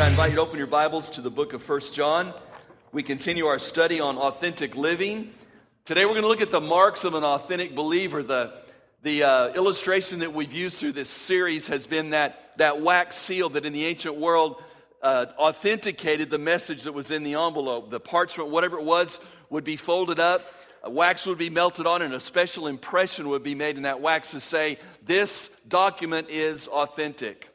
I invite you to open your Bibles to the book of 1 John. We continue our study on authentic living. Today we're going to look at the marks of an authentic believer. The, the uh, illustration that we've used through this series has been that, that wax seal that in the ancient world uh, authenticated the message that was in the envelope. The parchment, whatever it was, would be folded up, wax would be melted on, and a special impression would be made in that wax to say, This document is authentic.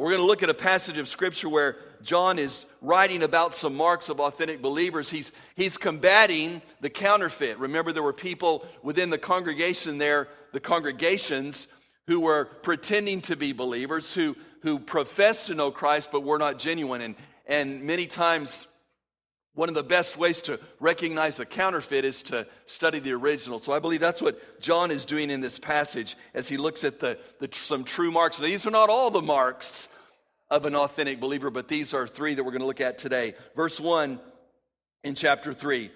We're going to look at a passage of scripture where John is writing about some marks of authentic believers. He's, he's combating the counterfeit. Remember, there were people within the congregation there, the congregations, who were pretending to be believers, who, who professed to know Christ but were not genuine. And, and many times, one of the best ways to recognize a counterfeit is to study the original. So I believe that's what John is doing in this passage as he looks at the, the, some true marks. Now, these are not all the marks of an authentic believer, but these are three that we're going to look at today. Verse 1 in chapter 3.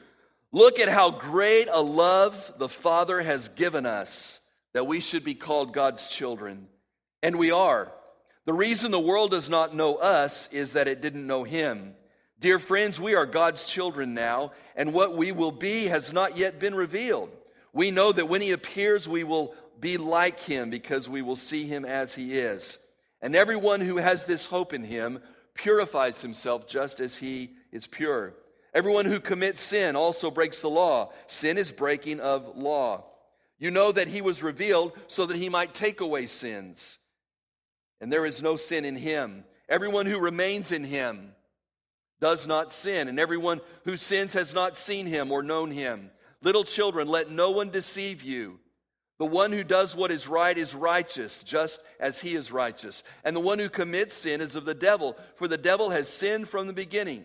Look at how great a love the Father has given us that we should be called God's children. And we are. The reason the world does not know us is that it didn't know Him. Dear friends, we are God's children now, and what we will be has not yet been revealed. We know that when He appears, we will be like Him because we will see Him as He is. And everyone who has this hope in Him purifies himself just as He is pure. Everyone who commits sin also breaks the law. Sin is breaking of law. You know that He was revealed so that He might take away sins. And there is no sin in Him. Everyone who remains in Him, does not sin, and everyone who sins has not seen him or known him. Little children, let no one deceive you. The one who does what is right is righteous, just as he is righteous. And the one who commits sin is of the devil, for the devil has sinned from the beginning.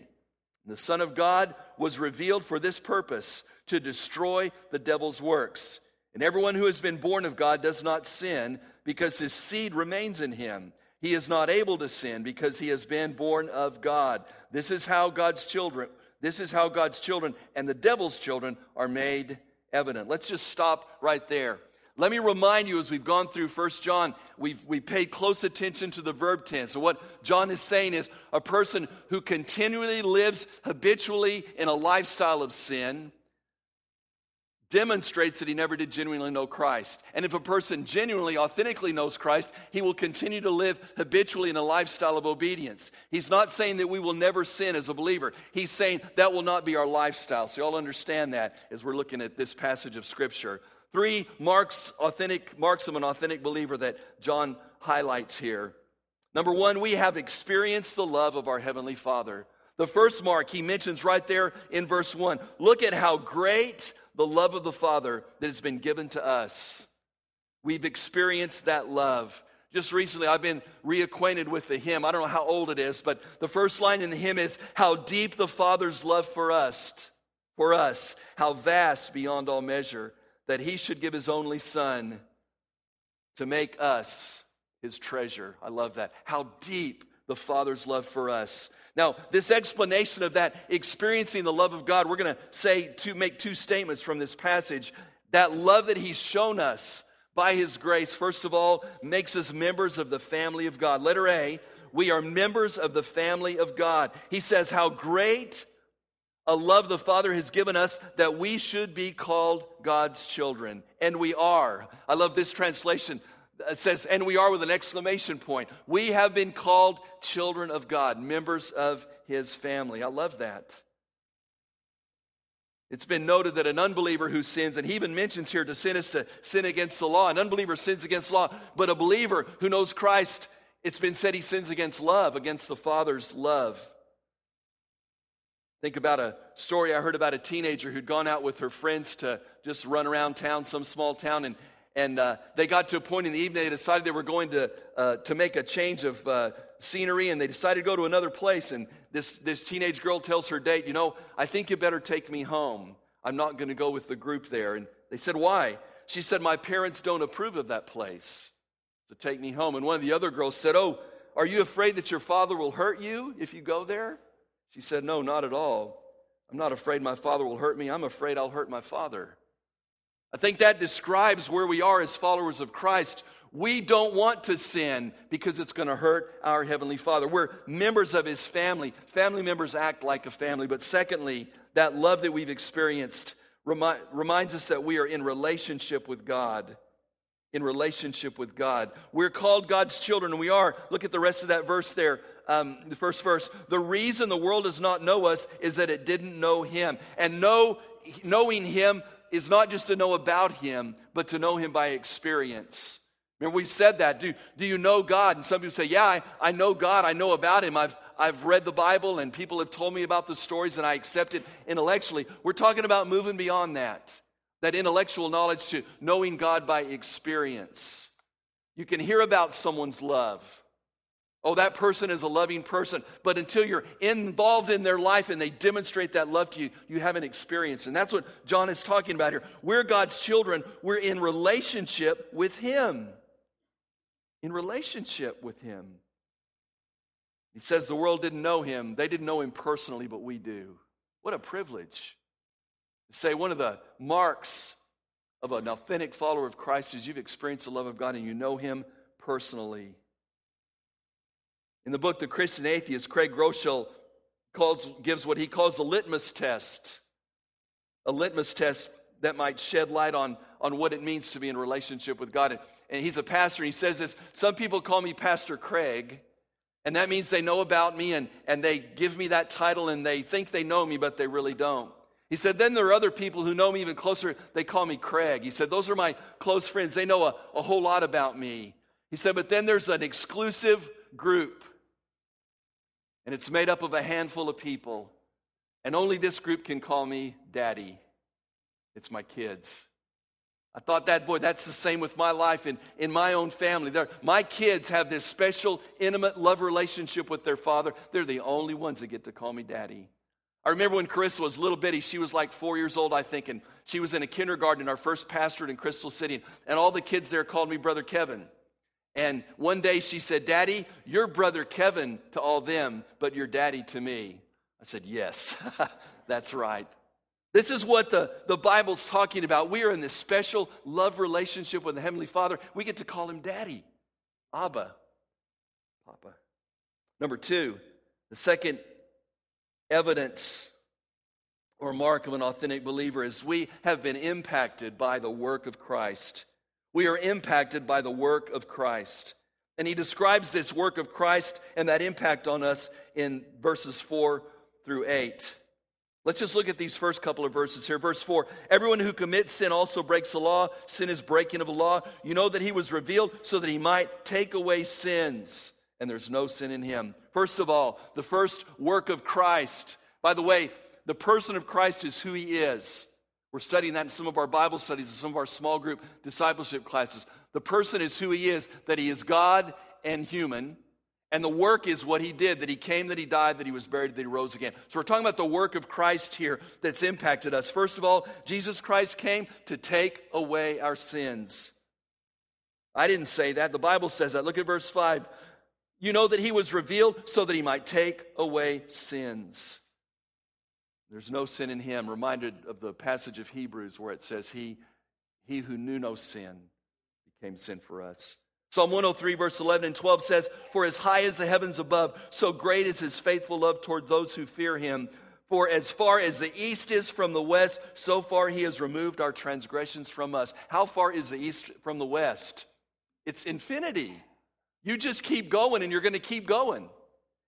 The Son of God was revealed for this purpose, to destroy the devil's works. And everyone who has been born of God does not sin, because his seed remains in him. He is not able to sin because he has been born of God. This is how God's children, this is how God's children and the devil's children are made evident. Let's just stop right there. Let me remind you as we've gone through First John, we've we paid close attention to the verb tense. So, what John is saying is a person who continually lives habitually in a lifestyle of sin demonstrates that he never did genuinely know Christ. And if a person genuinely, authentically knows Christ, he will continue to live habitually in a lifestyle of obedience. He's not saying that we will never sin as a believer. He's saying that will not be our lifestyle. So, y'all understand that as we're looking at this passage of Scripture. Three marks, authentic, marks of an authentic believer that John highlights here. Number one, we have experienced the love of our Heavenly Father. The first mark he mentions right there in verse 1. Look at how great the love of the Father that has been given to us. We've experienced that love. Just recently, I've been reacquainted with the hymn. I don't know how old it is, but the first line in the hymn is How deep the Father's love for us, for us, how vast beyond all measure, that He should give His only Son to make us His treasure. I love that. How deep the Father's love for us. Now, this explanation of that experiencing the love of God, we're going to say to make two statements from this passage. That love that He's shown us by His grace, first of all, makes us members of the family of God. Letter A, we are members of the family of God. He says, How great a love the Father has given us that we should be called God's children. And we are. I love this translation. It says, and we are with an exclamation point. We have been called children of God, members of his family. I love that. It's been noted that an unbeliever who sins, and he even mentions here to sin is to sin against the law. An unbeliever sins against law, but a believer who knows Christ, it's been said he sins against love, against the Father's love. Think about a story I heard about a teenager who'd gone out with her friends to just run around town, some small town, and and uh, they got to a point in the evening, they decided they were going to, uh, to make a change of uh, scenery, and they decided to go to another place. And this, this teenage girl tells her date, You know, I think you better take me home. I'm not going to go with the group there. And they said, Why? She said, My parents don't approve of that place. So take me home. And one of the other girls said, Oh, are you afraid that your father will hurt you if you go there? She said, No, not at all. I'm not afraid my father will hurt me. I'm afraid I'll hurt my father. I think that describes where we are as followers of Christ. We don't want to sin because it's going to hurt our Heavenly Father. We're members of His family. Family members act like a family. But secondly, that love that we've experienced remi- reminds us that we are in relationship with God. In relationship with God. We're called God's children, and we are. Look at the rest of that verse there, um, the first verse. The reason the world does not know us is that it didn't know Him. And know, knowing Him is not just to know about him, but to know him by experience. Remember, we said that. Do, do you know God? And some people say, Yeah, I, I know God. I know about him. I've, I've read the Bible, and people have told me about the stories, and I accept it intellectually. We're talking about moving beyond that, that intellectual knowledge to knowing God by experience. You can hear about someone's love. Oh, that person is a loving person. But until you're involved in their life and they demonstrate that love to you, you haven't experienced. And that's what John is talking about here. We're God's children. We're in relationship with Him. In relationship with Him. He says the world didn't know Him. They didn't know Him personally, but we do. What a privilege. To say one of the marks of an authentic follower of Christ is you've experienced the love of God and you know Him personally. In the book, The Christian Atheist, Craig Groeschel calls, gives what he calls a litmus test. A litmus test that might shed light on, on what it means to be in relationship with God. And, and he's a pastor, and he says this Some people call me Pastor Craig, and that means they know about me and, and they give me that title and they think they know me, but they really don't. He said, then there are other people who know me even closer. They call me Craig. He said, those are my close friends. They know a, a whole lot about me. He said, but then there's an exclusive group and it's made up of a handful of people. And only this group can call me daddy. It's my kids. I thought that, boy, that's the same with my life and in my own family. They're, my kids have this special, intimate love relationship with their father. They're the only ones that get to call me daddy. I remember when Carissa was little bitty, she was like four years old, I think, and she was in a kindergarten in our first pastorate in Crystal City, and all the kids there called me Brother Kevin. And one day she said, Daddy, you're brother Kevin to all them, but you're daddy to me. I said, Yes, that's right. This is what the, the Bible's talking about. We are in this special love relationship with the Heavenly Father. We get to call him Daddy, Abba, Papa. Number two, the second evidence or mark of an authentic believer is we have been impacted by the work of Christ. We are impacted by the work of Christ. And he describes this work of Christ and that impact on us in verses 4 through 8. Let's just look at these first couple of verses here. Verse 4 Everyone who commits sin also breaks the law. Sin is breaking of the law. You know that he was revealed so that he might take away sins, and there's no sin in him. First of all, the first work of Christ. By the way, the person of Christ is who he is. We're studying that in some of our Bible studies and some of our small group discipleship classes. The person is who he is, that he is God and human. And the work is what he did that he came, that he died, that he was buried, that he rose again. So we're talking about the work of Christ here that's impacted us. First of all, Jesus Christ came to take away our sins. I didn't say that. The Bible says that. Look at verse 5. You know that he was revealed so that he might take away sins. There's no sin in him. Reminded of the passage of Hebrews where it says, He, he who knew no sin became sin for us. Psalm 103, verse 11 and 12 says, For as high as the heavens above, so great is his faithful love toward those who fear him. For as far as the east is from the west, so far he has removed our transgressions from us. How far is the east from the west? It's infinity. You just keep going and you're going to keep going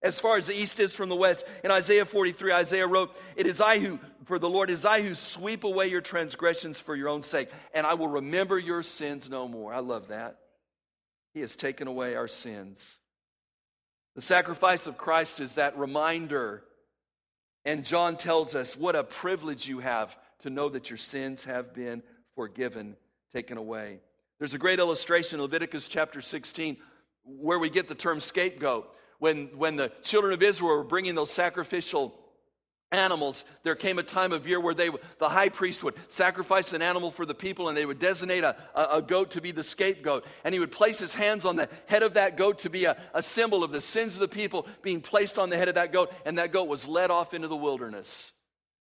as far as the east is from the west. In Isaiah 43, Isaiah wrote, It is I who, for the Lord is I who sweep away your transgressions for your own sake, and I will remember your sins no more. I love that. He has taken away our sins. The sacrifice of Christ is that reminder. And John tells us what a privilege you have to know that your sins have been forgiven, taken away. There's a great illustration in Leviticus chapter 16 where we get the term scapegoat. When, when the children of Israel were bringing those sacrificial animals, there came a time of year where they, the high priest would sacrifice an animal for the people and they would designate a, a, a, goat to be the scapegoat. And he would place his hands on the head of that goat to be a, a symbol of the sins of the people being placed on the head of that goat. And that goat was led off into the wilderness.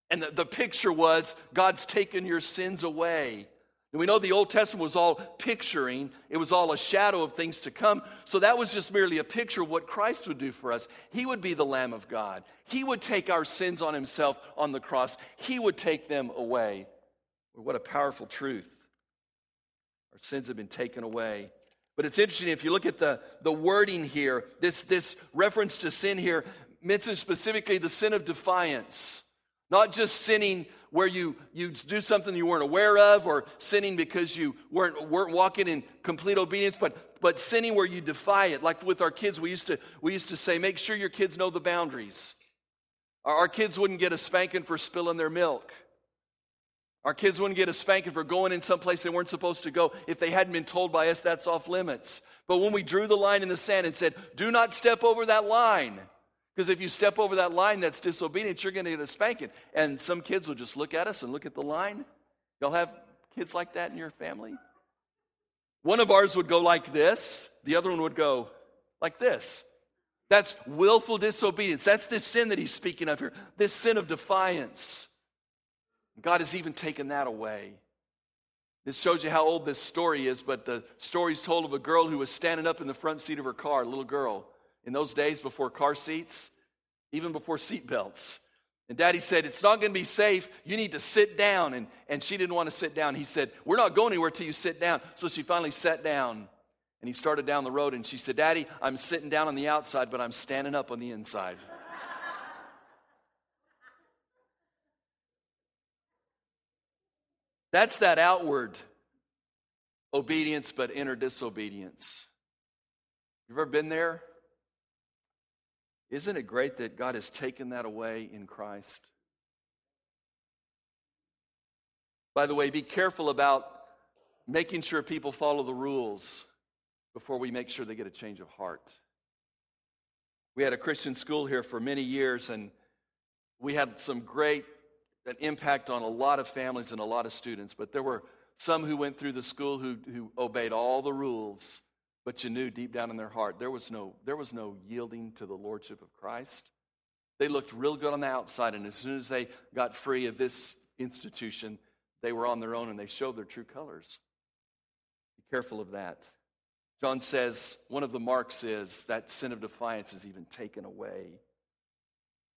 And the, the picture was God's taken your sins away. And we know the Old Testament was all picturing, it was all a shadow of things to come. So that was just merely a picture of what Christ would do for us. He would be the Lamb of God. He would take our sins on himself on the cross, He would take them away. What a powerful truth. Our sins have been taken away. But it's interesting if you look at the, the wording here, this, this reference to sin here mentions specifically the sin of defiance. Not just sinning where you, you do something you weren't aware of or sinning because you weren't, weren't walking in complete obedience, but, but sinning where you defy it. Like with our kids, we used to, we used to say, make sure your kids know the boundaries. Our, our kids wouldn't get a spanking for spilling their milk. Our kids wouldn't get a spanking for going in someplace they weren't supposed to go if they hadn't been told by us that's off limits. But when we drew the line in the sand and said, do not step over that line, because if you step over that line that's disobedient, you're going to get a spanking. And some kids will just look at us and look at the line. Y'all have kids like that in your family? One of ours would go like this, the other one would go like this. That's willful disobedience. That's this sin that he's speaking of here, this sin of defiance. God has even taken that away. This shows you how old this story is, but the story's told of a girl who was standing up in the front seat of her car, a little girl in those days before car seats, even before seat belts. And daddy said, It's not going to be safe. You need to sit down. And, and she didn't want to sit down. He said, We're not going anywhere till you sit down. So she finally sat down. And he started down the road. And she said, Daddy, I'm sitting down on the outside, but I'm standing up on the inside. That's that outward obedience, but inner disobedience. You've ever been there? Isn't it great that God has taken that away in Christ? By the way, be careful about making sure people follow the rules before we make sure they get a change of heart. We had a Christian school here for many years, and we had some great an impact on a lot of families and a lot of students, but there were some who went through the school who, who obeyed all the rules but you knew deep down in their heart there was no there was no yielding to the lordship of Christ. They looked real good on the outside, and as soon as they got free of this institution, they were on their own and they showed their true colors. Be careful of that. John says one of the marks is that sin of defiance is even taken away.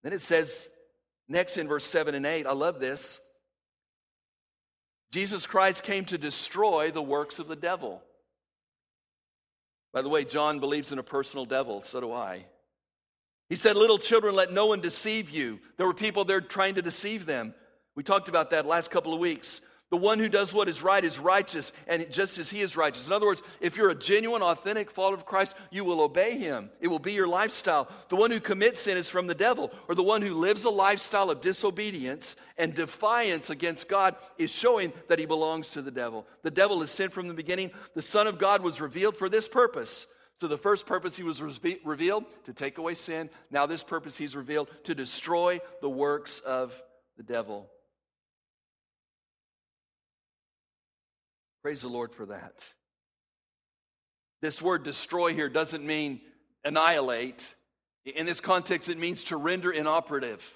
Then it says next in verse 7 and 8, I love this. Jesus Christ came to destroy the works of the devil. By the way, John believes in a personal devil, so do I. He said, Little children, let no one deceive you. There were people there trying to deceive them. We talked about that last couple of weeks. The one who does what is right is righteous, and just as he is righteous. In other words, if you're a genuine, authentic follower of Christ, you will obey him. It will be your lifestyle. The one who commits sin is from the devil, or the one who lives a lifestyle of disobedience and defiance against God is showing that he belongs to the devil. The devil is sin from the beginning. The Son of God was revealed for this purpose. So, the first purpose he was revealed to take away sin. Now, this purpose he's revealed to destroy the works of the devil. Praise the Lord for that. This word destroy here doesn't mean annihilate. In this context, it means to render inoperative.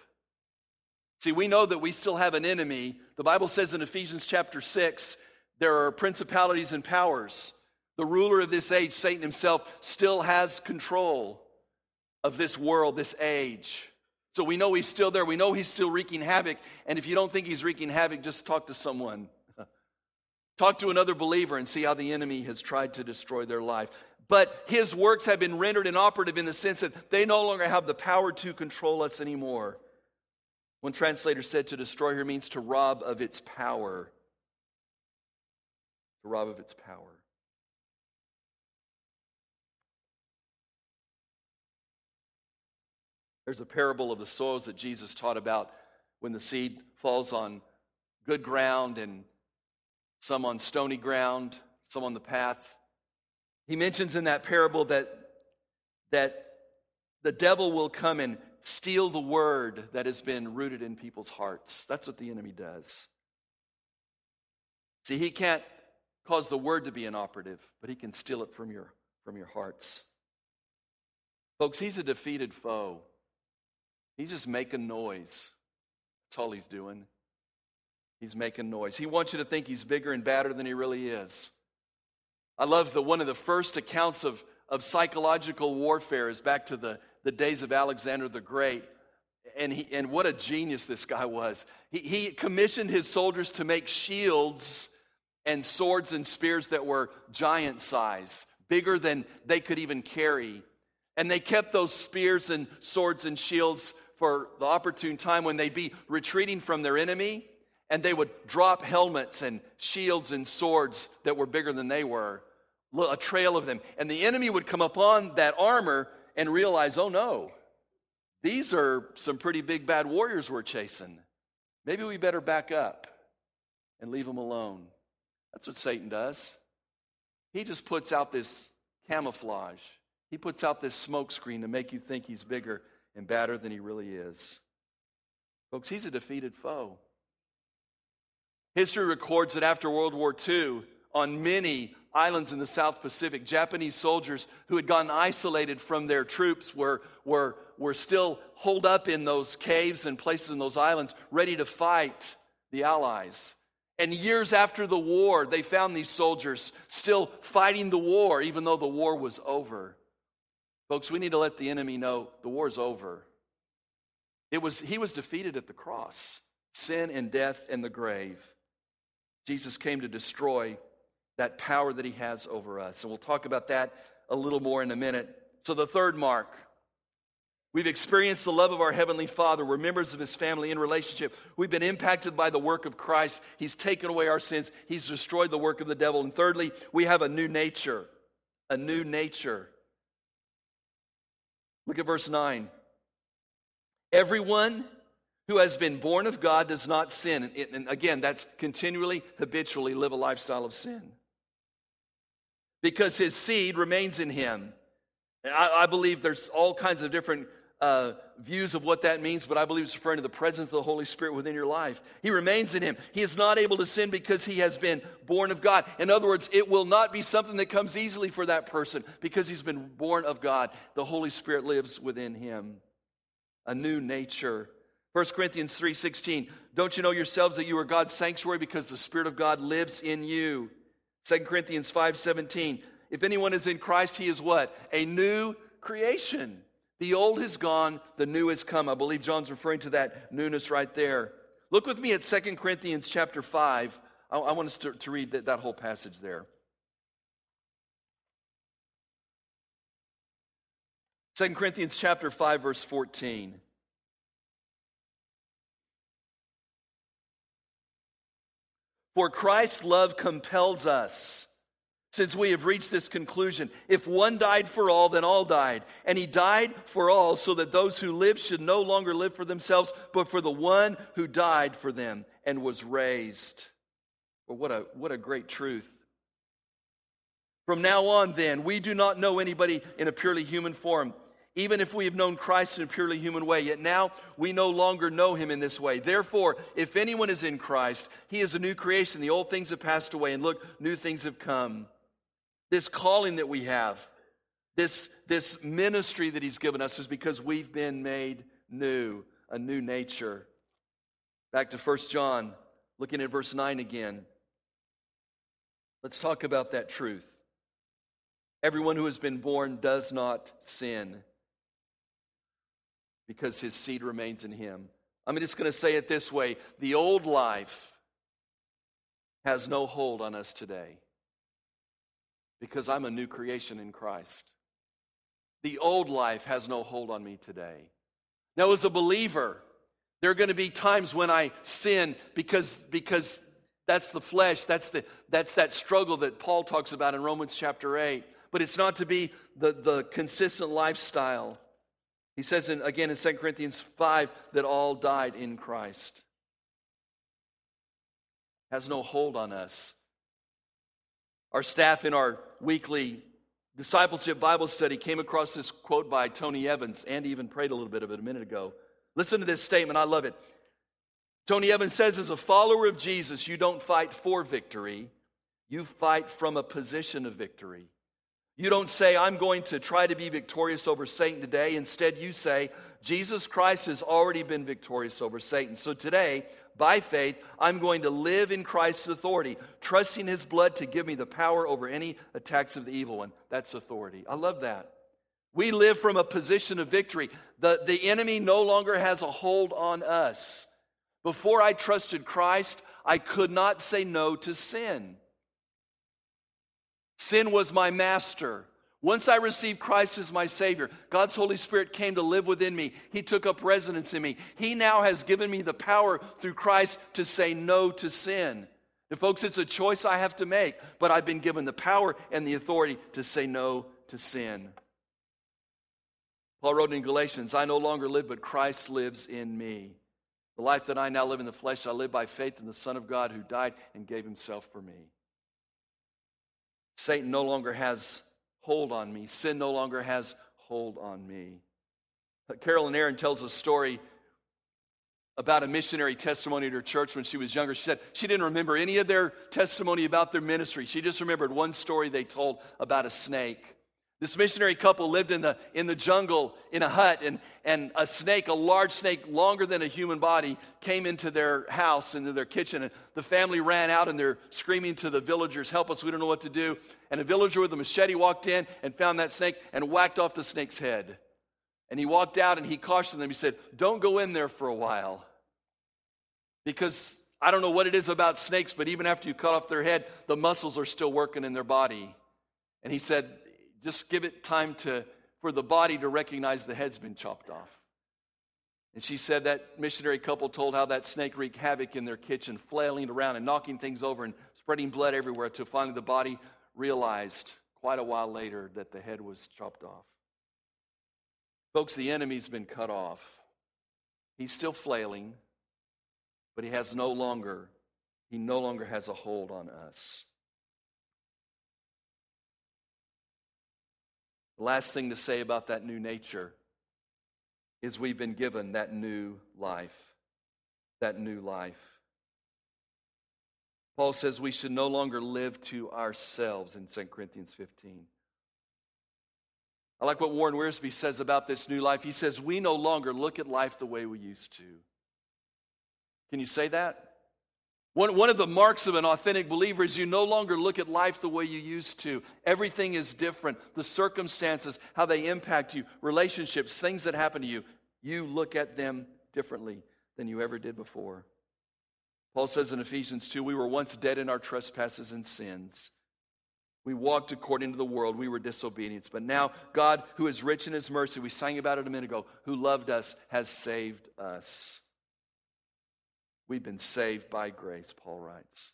See, we know that we still have an enemy. The Bible says in Ephesians chapter 6 there are principalities and powers. The ruler of this age, Satan himself, still has control of this world, this age. So we know he's still there. We know he's still wreaking havoc. And if you don't think he's wreaking havoc, just talk to someone. Talk to another believer and see how the enemy has tried to destroy their life. But his works have been rendered inoperative in the sense that they no longer have the power to control us anymore. One translator said to destroy here means to rob of its power. To rob of its power. There's a parable of the soils that Jesus taught about when the seed falls on good ground and some on stony ground, some on the path. He mentions in that parable that, that the devil will come and steal the word that has been rooted in people's hearts. That's what the enemy does. See, he can't cause the word to be inoperative, but he can steal it from your, from your hearts. Folks, he's a defeated foe. He's just making noise. That's all he's doing. He's making noise. He wants you to think he's bigger and badder than he really is. I love the one of the first accounts of, of psychological warfare is back to the, the days of Alexander the Great. And, he, and what a genius this guy was. He, he commissioned his soldiers to make shields and swords and spears that were giant size, bigger than they could even carry. And they kept those spears and swords and shields for the opportune time when they'd be retreating from their enemy. And they would drop helmets and shields and swords that were bigger than they were, a trail of them. And the enemy would come upon that armor and realize, oh no, these are some pretty big bad warriors we're chasing. Maybe we better back up and leave them alone. That's what Satan does. He just puts out this camouflage, he puts out this smokescreen to make you think he's bigger and badder than he really is. Folks, he's a defeated foe. History records that after World War II, on many islands in the South Pacific, Japanese soldiers who had gotten isolated from their troops were, were, were still holed up in those caves and places in those islands, ready to fight the Allies. And years after the war, they found these soldiers still fighting the war, even though the war was over. Folks, we need to let the enemy know the war's over. It was, he was defeated at the cross sin and death and the grave. Jesus came to destroy that power that he has over us. And we'll talk about that a little more in a minute. So, the third mark we've experienced the love of our Heavenly Father. We're members of his family in relationship. We've been impacted by the work of Christ. He's taken away our sins, he's destroyed the work of the devil. And thirdly, we have a new nature. A new nature. Look at verse 9. Everyone who has been born of God does not sin. And again, that's continually, habitually live a lifestyle of sin because his seed remains in him. I, I believe there's all kinds of different uh, views of what that means, but I believe it's referring to the presence of the Holy Spirit within your life. He remains in him. He is not able to sin because he has been born of God. In other words, it will not be something that comes easily for that person because he's been born of God. The Holy Spirit lives within him. A new nature. 1 Corinthians 3:16 Don't you know yourselves that you are God's sanctuary because the spirit of God lives in you? 2 Corinthians 5:17 If anyone is in Christ he is what? A new creation. The old is gone, the new has come. I believe John's referring to that newness right there. Look with me at 2 Corinthians chapter 5. I, I want us to, to read that, that whole passage there. 2 Corinthians chapter 5 verse 14. For Christ's love compels us, since we have reached this conclusion. If one died for all, then all died. And he died for all, so that those who live should no longer live for themselves, but for the one who died for them and was raised. Well, what a, what a great truth. From now on, then, we do not know anybody in a purely human form even if we have known Christ in a purely human way, yet now we no longer know him in this way. Therefore, if anyone is in Christ, he is a new creation. The old things have passed away, and look, new things have come. This calling that we have, this, this ministry that he's given us, is because we've been made new, a new nature. Back to 1 John, looking at verse 9 again. Let's talk about that truth. Everyone who has been born does not sin because his seed remains in him. I'm just going to say it this way the old life has no hold on us today because I'm a new creation in Christ. The old life has no hold on me today. Now, as a believer, there are going to be times when I sin because, because that's the flesh, that's, the, that's that struggle that Paul talks about in Romans chapter 8. But it's not to be the, the consistent lifestyle. He says in, again in 2 Corinthians 5 that all died in Christ. Has no hold on us. Our staff in our weekly discipleship Bible study came across this quote by Tony Evans. and even prayed a little bit of it a minute ago. Listen to this statement, I love it. Tony Evans says, as a follower of Jesus, you don't fight for victory, you fight from a position of victory. You don't say, I'm going to try to be victorious over Satan today. Instead, you say, Jesus Christ has already been victorious over Satan. So today, by faith, I'm going to live in Christ's authority, trusting his blood to give me the power over any attacks of the evil one. That's authority. I love that. We live from a position of victory. The, the enemy no longer has a hold on us. Before I trusted Christ, I could not say no to sin. Sin was my master. Once I received Christ as my Savior, God's Holy Spirit came to live within me. He took up residence in me. He now has given me the power through Christ to say no to sin. And folks, it's a choice I have to make, but I've been given the power and the authority to say no to sin. Paul wrote in Galatians, I no longer live, but Christ lives in me. The life that I now live in the flesh, I live by faith in the Son of God who died and gave himself for me. Satan no longer has hold on me. Sin no longer has hold on me. Uh, Carolyn Aaron tells a story about a missionary testimony at her church when she was younger. She said she didn't remember any of their testimony about their ministry. She just remembered one story they told about a snake. This missionary couple lived in the, in the jungle in a hut, and, and a snake, a large snake, longer than a human body, came into their house, into their kitchen. And the family ran out and they're screaming to the villagers, Help us, we don't know what to do. And a villager with a machete walked in and found that snake and whacked off the snake's head. And he walked out and he cautioned them. He said, Don't go in there for a while. Because I don't know what it is about snakes, but even after you cut off their head, the muscles are still working in their body. And he said, just give it time to, for the body to recognize the head's been chopped off. And she said that missionary couple told how that snake wreaked havoc in their kitchen, flailing around and knocking things over and spreading blood everywhere until finally the body realized quite a while later that the head was chopped off. Folks, the enemy's been cut off. He's still flailing, but he has no longer, he no longer has a hold on us. The last thing to say about that new nature is we've been given that new life. That new life. Paul says we should no longer live to ourselves in 2 Corinthians 15. I like what Warren Wiersbe says about this new life. He says, We no longer look at life the way we used to. Can you say that? One, one of the marks of an authentic believer is you no longer look at life the way you used to. Everything is different. The circumstances, how they impact you, relationships, things that happen to you, you look at them differently than you ever did before. Paul says in Ephesians 2 we were once dead in our trespasses and sins. We walked according to the world. We were disobedient. But now, God, who is rich in his mercy, we sang about it a minute ago, who loved us, has saved us. We've been saved by grace, Paul writes.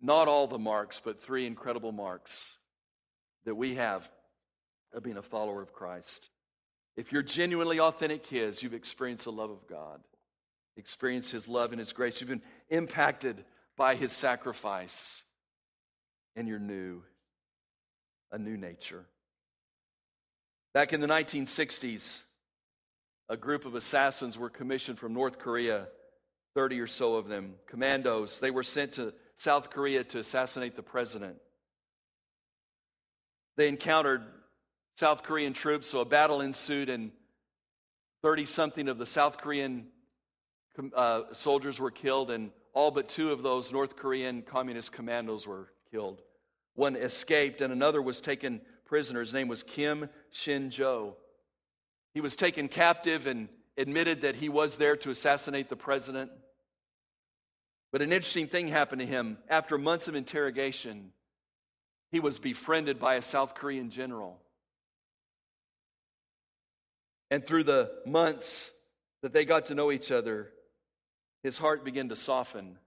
Not all the marks, but three incredible marks that we have of being a follower of Christ. If you're genuinely authentic His, you've experienced the love of God, experienced His love and His grace. You've been impacted by His sacrifice, and you're new, a new nature. Back in the 1960s, a group of assassins were commissioned from North Korea, 30 or so of them, commandos. They were sent to South Korea to assassinate the president. They encountered South Korean troops, so a battle ensued, and 30 something of the South Korean uh, soldiers were killed, and all but two of those North Korean communist commandos were killed. One escaped, and another was taken prisoner. His name was Kim Shin Jo. He was taken captive and admitted that he was there to assassinate the president. But an interesting thing happened to him. After months of interrogation, he was befriended by a South Korean general. And through the months that they got to know each other, his heart began to soften.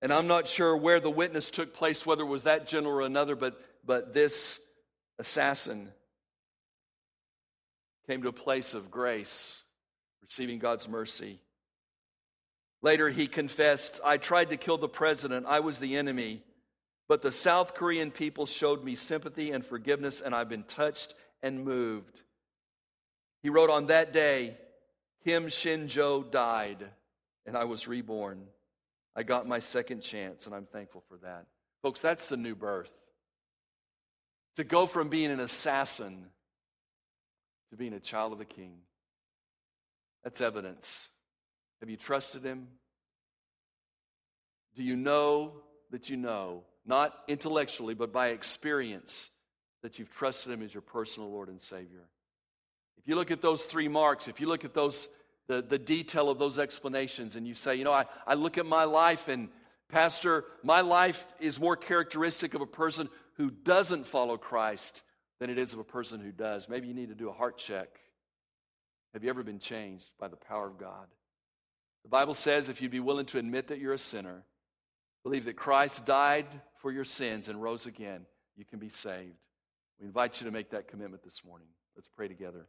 And I'm not sure where the witness took place, whether it was that general or another, but, but this assassin came to a place of grace, receiving God's mercy, Later, he confessed, I tried to kill the president, I was the enemy. But the South Korean people showed me sympathy and forgiveness, and I've been touched and moved. He wrote, On that day, Kim Shin-jo died, and I was reborn. I got my second chance, and I'm thankful for that. Folks, that's the new birth. To go from being an assassin to being a child of the king. That's evidence. Have you trusted him? Do you know that you know, not intellectually, but by experience, that you've trusted him as your personal Lord and Savior? If you look at those three marks, if you look at those, the, the detail of those explanations, and you say, you know, I, I look at my life and Pastor, my life is more characteristic of a person who doesn't follow Christ than it is of a person who does. Maybe you need to do a heart check. Have you ever been changed by the power of God? The Bible says if you'd be willing to admit that you're a sinner, believe that Christ died for your sins and rose again, you can be saved. We invite you to make that commitment this morning. Let's pray together.